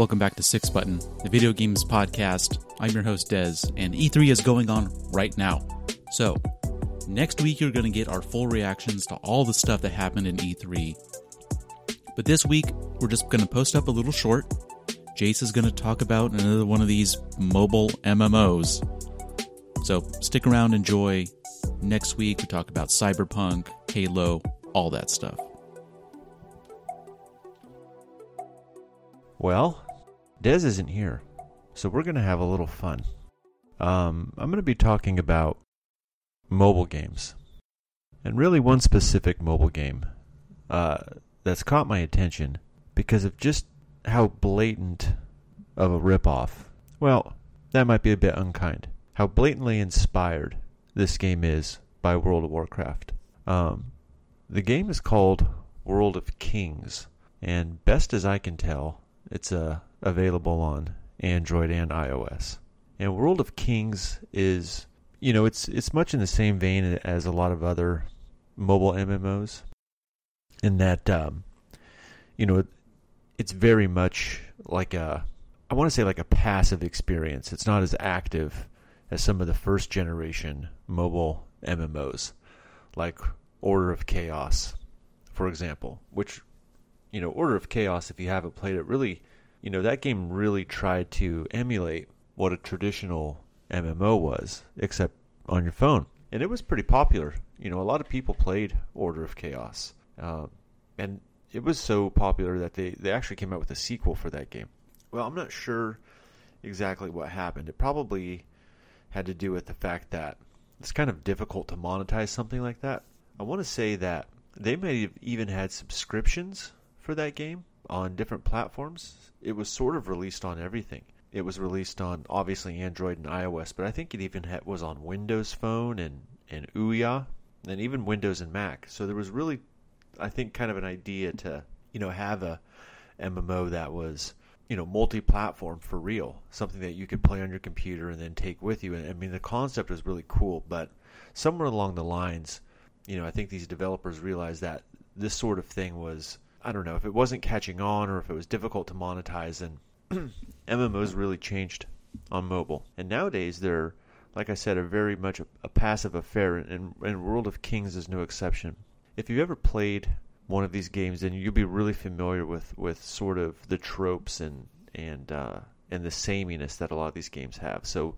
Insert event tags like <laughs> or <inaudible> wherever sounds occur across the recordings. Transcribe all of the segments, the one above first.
Welcome back to Six Button, the video games podcast. I'm your host, Dez, and E3 is going on right now. So, next week you're going to get our full reactions to all the stuff that happened in E3. But this week, we're just going to post up a little short. Jace is going to talk about another one of these mobile MMOs. So, stick around, enjoy. Next week, we talk about Cyberpunk, Halo, all that stuff. Well, Dez isn't here, so we're going to have a little fun. Um, I'm going to be talking about mobile games, and really one specific mobile game uh, that's caught my attention because of just how blatant of a ripoff. Well, that might be a bit unkind. How blatantly inspired this game is by World of Warcraft. Um, the game is called World of Kings, and best as I can tell, it's uh, available on Android and iOS. And World of Kings is, you know, it's it's much in the same vein as a lot of other mobile MMOs, in that, um, you know, it's very much like a, I want to say like a passive experience. It's not as active as some of the first generation mobile MMOs, like Order of Chaos, for example, which you know, Order of Chaos, if you haven't played it, really, you know, that game really tried to emulate what a traditional MMO was, except on your phone. And it was pretty popular. You know, a lot of people played Order of Chaos. Um, and it was so popular that they, they actually came out with a sequel for that game. Well, I'm not sure exactly what happened. It probably had to do with the fact that it's kind of difficult to monetize something like that. I want to say that they may have even had subscriptions for that game on different platforms. It was sort of released on everything. It was released on obviously Android and iOS, but I think it even had, was on Windows Phone and and Ouya, and even Windows and Mac. So there was really, I think, kind of an idea to you know have a MMO that was you know multi-platform for real, something that you could play on your computer and then take with you. And I mean, the concept was really cool, but somewhere along the lines, you know, I think these developers realized that this sort of thing was I don't know if it wasn't catching on or if it was difficult to monetize. And <clears throat> MMOs really changed on mobile, and nowadays they're like I said, are very much a, a passive affair, and, and World of Kings is no exception. If you've ever played one of these games, then you'll be really familiar with, with sort of the tropes and and uh, and the sameness that a lot of these games have. So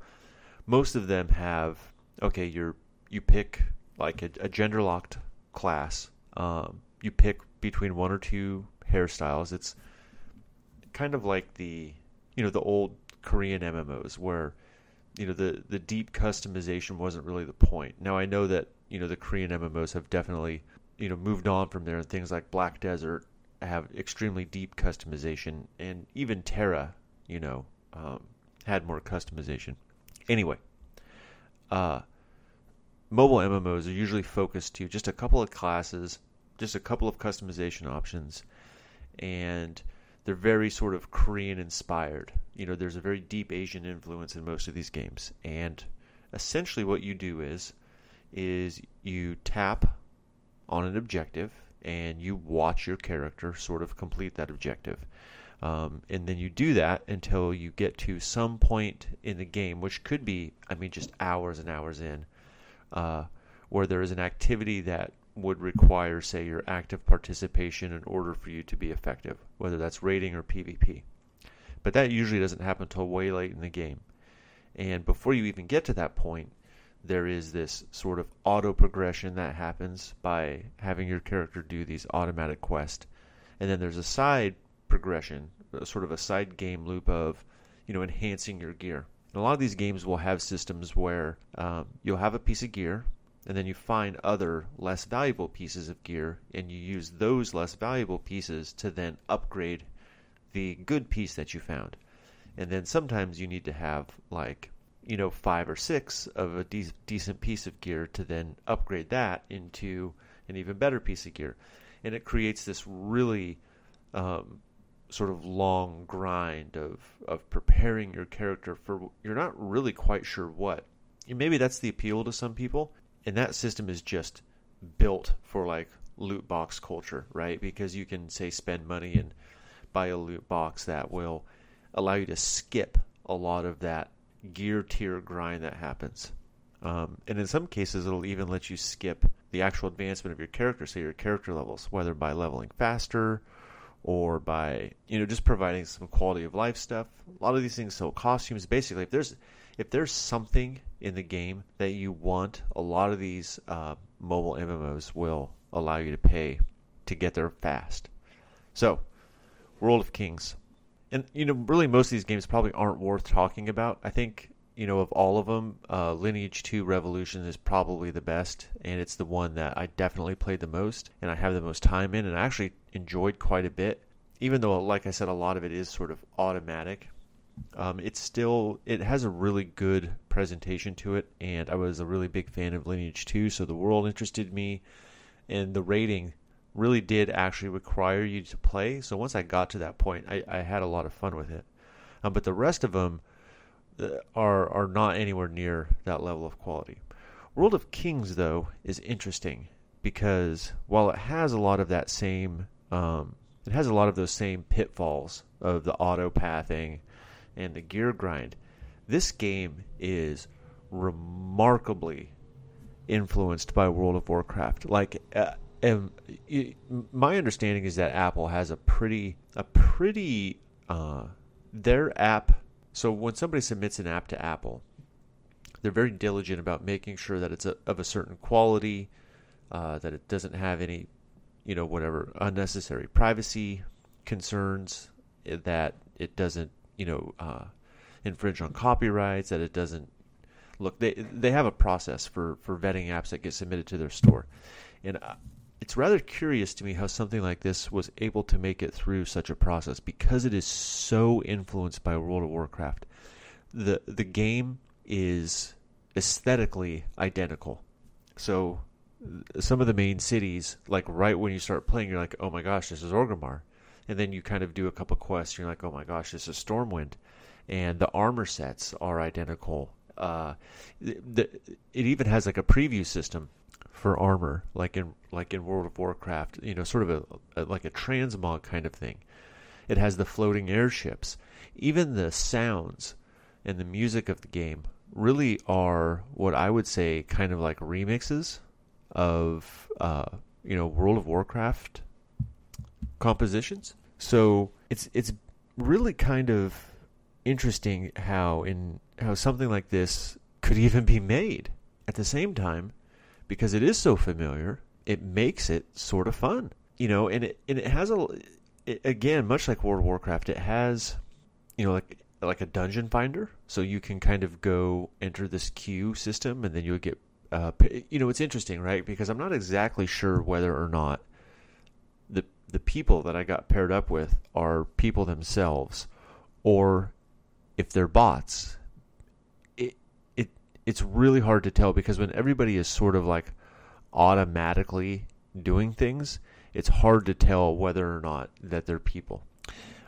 most of them have okay, you're you pick like a, a gender locked class. Um, you pick between one or two hairstyles. It's kind of like the you know the old Korean MMOs where you know the the deep customization wasn't really the point. Now I know that you know the Korean MMOs have definitely you know moved on from there, and things like Black Desert have extremely deep customization, and even TERA, you know, um, had more customization. Anyway, uh, mobile MMOs are usually focused to just a couple of classes just a couple of customization options, and they're very sort of Korean inspired. You know, there's a very deep Asian influence in most of these games, and essentially what you do is is you tap on an objective and you watch your character sort of complete that objective. Um, and then you do that until you get to some point in the game, which could be, I mean, just hours and hours in, uh, where there is an activity that would require, say, your active participation in order for you to be effective, whether that's raiding or PvP. But that usually doesn't happen until way late in the game. And before you even get to that point, there is this sort of auto progression that happens by having your character do these automatic quests. And then there's a side progression, sort of a side game loop of, you know, enhancing your gear. And a lot of these games will have systems where um, you'll have a piece of gear and then you find other less valuable pieces of gear and you use those less valuable pieces to then upgrade the good piece that you found. And then sometimes you need to have like you know five or six of a de- decent piece of gear to then upgrade that into an even better piece of gear. And it creates this really um, sort of long grind of of preparing your character for you're not really quite sure what. And maybe that's the appeal to some people and that system is just built for like loot box culture, right? Because you can say spend money and buy a loot box that will allow you to skip a lot of that gear tier grind that happens. Um, and in some cases, it'll even let you skip the actual advancement of your character, say your character levels, whether by leveling faster or by you know just providing some quality of life stuff. A lot of these things, so costumes. Basically, if there's if there's something in the game that you want, a lot of these uh, mobile MMOs will allow you to pay to get there fast. So, World of Kings, and you know, really most of these games probably aren't worth talking about. I think you know, of all of them, uh, Lineage 2 Revolution is probably the best, and it's the one that I definitely played the most, and I have the most time in, and I actually enjoyed quite a bit. Even though, like I said, a lot of it is sort of automatic, um, it's still it has a really good presentation to it, and I was a really big fan of Lineage 2, so the world interested me, and the raiding really did actually require you to play. So once I got to that point, I, I had a lot of fun with it. Um, but the rest of them are are not anywhere near that level of quality. World of Kings though is interesting because while it has a lot of that same um, it has a lot of those same pitfalls of the auto pathing and the gear grind. This game is remarkably influenced by World of Warcraft. Like, uh, and my understanding is that Apple has a pretty a pretty uh, their app so when somebody submits an app to Apple, they're very diligent about making sure that it's a, of a certain quality, uh, that it doesn't have any, you know, whatever unnecessary privacy concerns, eh, that it doesn't, you know, uh, infringe on copyrights, that it doesn't look. They they have a process for for vetting apps that get submitted to their store, and uh, it's rather curious to me how something like this was able to make it through such a process because it is so influenced by World of Warcraft. The the game is aesthetically identical. So some of the main cities, like right when you start playing, you're like, oh my gosh, this is Orgrimmar. And then you kind of do a couple quests, you're like, oh my gosh, this is Stormwind. And the armor sets are identical. Uh, the, it even has like a preview system for armor, like in like in World of Warcraft. You know, sort of a, a like a transmog kind of thing. It has the floating airships. Even the sounds and the music of the game really are what I would say kind of like remixes of uh, you know World of Warcraft compositions. So it's it's really kind of interesting how in how something like this could even be made. At the same time, because it is so familiar, it makes it sort of fun. You know, and it and it has a it, again, much like World of Warcraft, it has you know like like a dungeon finder, so you can kind of go enter this queue system, and then you'll get uh, you know it's interesting, right? Because I'm not exactly sure whether or not the the people that I got paired up with are people themselves, or if they're bots It it it's really hard to tell because when everybody is sort of like automatically doing things, it's hard to tell whether or not that they're people.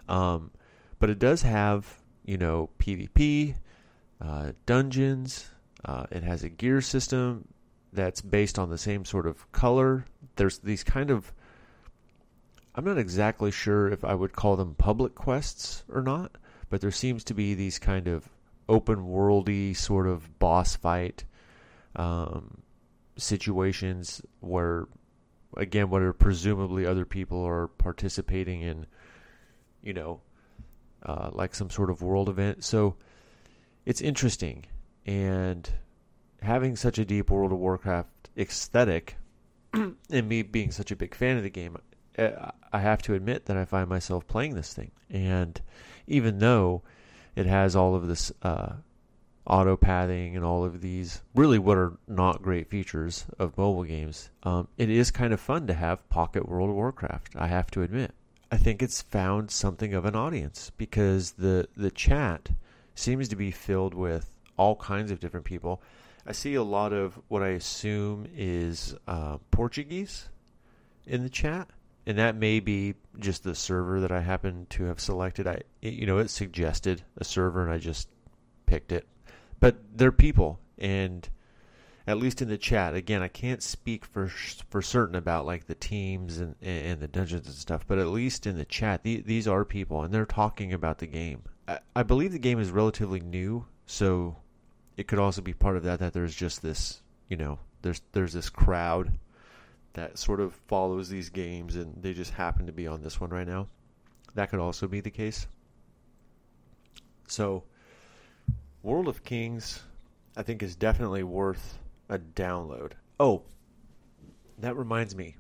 Um, but it does have, you know, PvP, uh, dungeons. Uh, it has a gear system that's based on the same sort of color. There's these kind of. I'm not exactly sure if I would call them public quests or not, but there seems to be these kind of open worldy sort of boss fight um, situations where again what are presumably other people are participating in you know uh, like some sort of world event. So it's interesting. And having such a deep world of warcraft aesthetic <clears throat> and me being such a big fan of the game uh, i have to admit that i find myself playing this thing. And even though it has all of this uh, auto pathing and all of these really what are not great features of mobile games. Um, it is kind of fun to have Pocket World of Warcraft. I have to admit. I think it's found something of an audience because the the chat seems to be filled with all kinds of different people. I see a lot of what I assume is uh, Portuguese in the chat and that may be just the server that I happen to have selected. I, you know, it suggested a server, and I just picked it. But they're people, and at least in the chat, again, I can't speak for for certain about like the teams and and the dungeons and stuff. But at least in the chat, the, these are people, and they're talking about the game. I, I believe the game is relatively new, so it could also be part of that that there's just this, you know, there's there's this crowd that sort of follows these games and they just happen to be on this one right now. That could also be the case. So, World of Kings, I think, is definitely worth a download. Oh, that reminds me.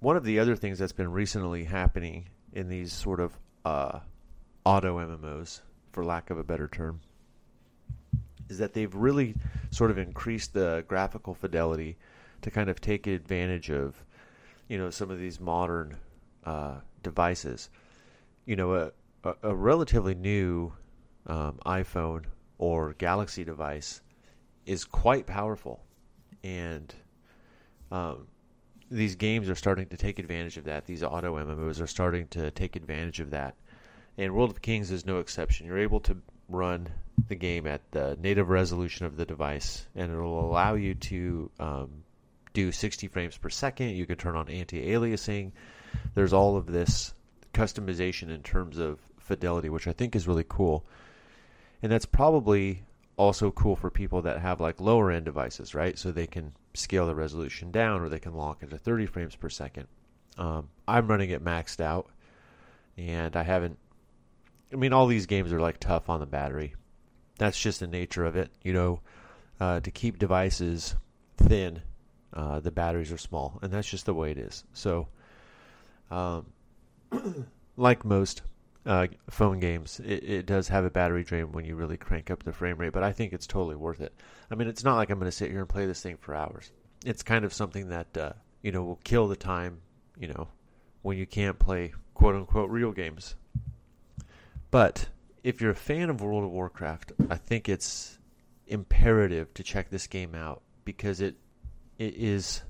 One of the other things that's been recently happening in these sort of uh, auto MMOs, for lack of a better term, is that they've really sort of increased the graphical fidelity to kind of take advantage of, you know, some of these modern uh, devices. You know, a, a, relatively new um, iPhone or Galaxy device is quite powerful, and um, these games are starting to take advantage of that. These auto MMOs are starting to take advantage of that, and World of Kings is no exception. You're able to run the game at the native resolution of the device, and it'll allow you to um, do 60 frames per second. You can turn on anti-aliasing. There's all of this customization in terms of fidelity, which I think is really cool. And that's probably also cool for people that have like lower end devices, right? So they can scale the resolution down or they can lock it to 30 frames per second. Um, I'm running it maxed out, and I haven't. I mean, all these games are like tough on the battery. That's just the nature of it. You know, uh, to keep devices thin, uh, the batteries are small, and that's just the way it is. So, um, <clears throat> like most uh, phone games, it, it does have a battery drain when you really crank up the frame rate, but I think it's totally worth it. I mean, it's not like I'm going to sit here and play this thing for hours. It's kind of something that uh, you know will kill the time, you know, when you can't play quote unquote real games. But if you're a fan of World of Warcraft, I think it's imperative to check this game out because it it is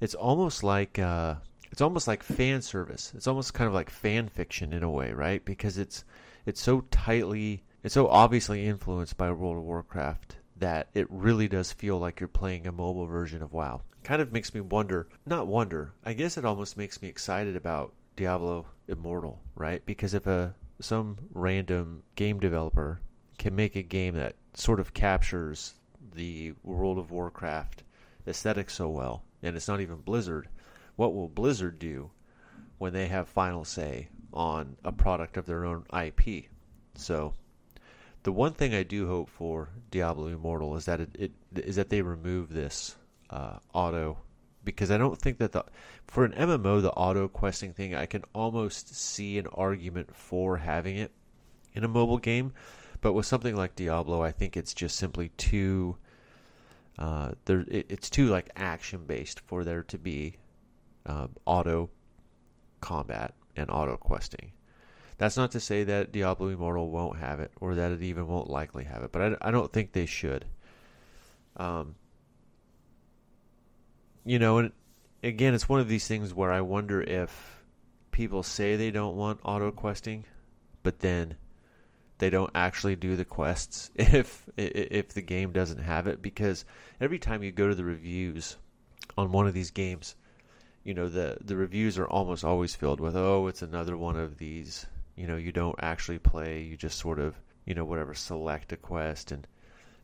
it's almost like uh, it's almost like fan service. It's almost kind of like fan fiction in a way, right? Because it's it's so tightly, it's so obviously influenced by World of Warcraft that it really does feel like you're playing a mobile version of WoW. Kind of makes me wonder, not wonder. I guess it almost makes me excited about Diablo Immortal, right? Because if a some random game developer can make a game that sort of captures the World of Warcraft aesthetic so well, and it's not even Blizzard, what will Blizzard do when they have final say on a product of their own IP? So, the one thing I do hope for Diablo Immortal is that it, it is that they remove this uh, auto because I don't think that the for an MMO the auto questing thing I can almost see an argument for having it in a mobile game, but with something like Diablo, I think it's just simply too uh, there it, it's too like action based for there to be um, auto combat and auto questing. That's not to say that Diablo Immortal won't have it, or that it even won't likely have it, but I, I don't think they should. Um, you know, and again, it's one of these things where I wonder if people say they don't want auto questing, but then they don't actually do the quests <laughs> if if the game doesn't have it because every time you go to the reviews on one of these games you know the the reviews are almost always filled with oh it's another one of these you know you don't actually play you just sort of you know whatever select a quest and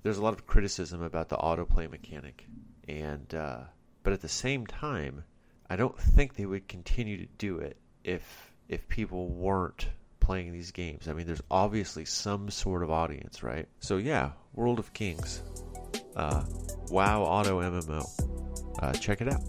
there's a lot of criticism about the autoplay mechanic and uh, but at the same time I don't think they would continue to do it if if people weren't playing these games. I mean, there's obviously some sort of audience, right? So yeah, World of Kings, uh, WoW Auto MMO. Uh, check it out.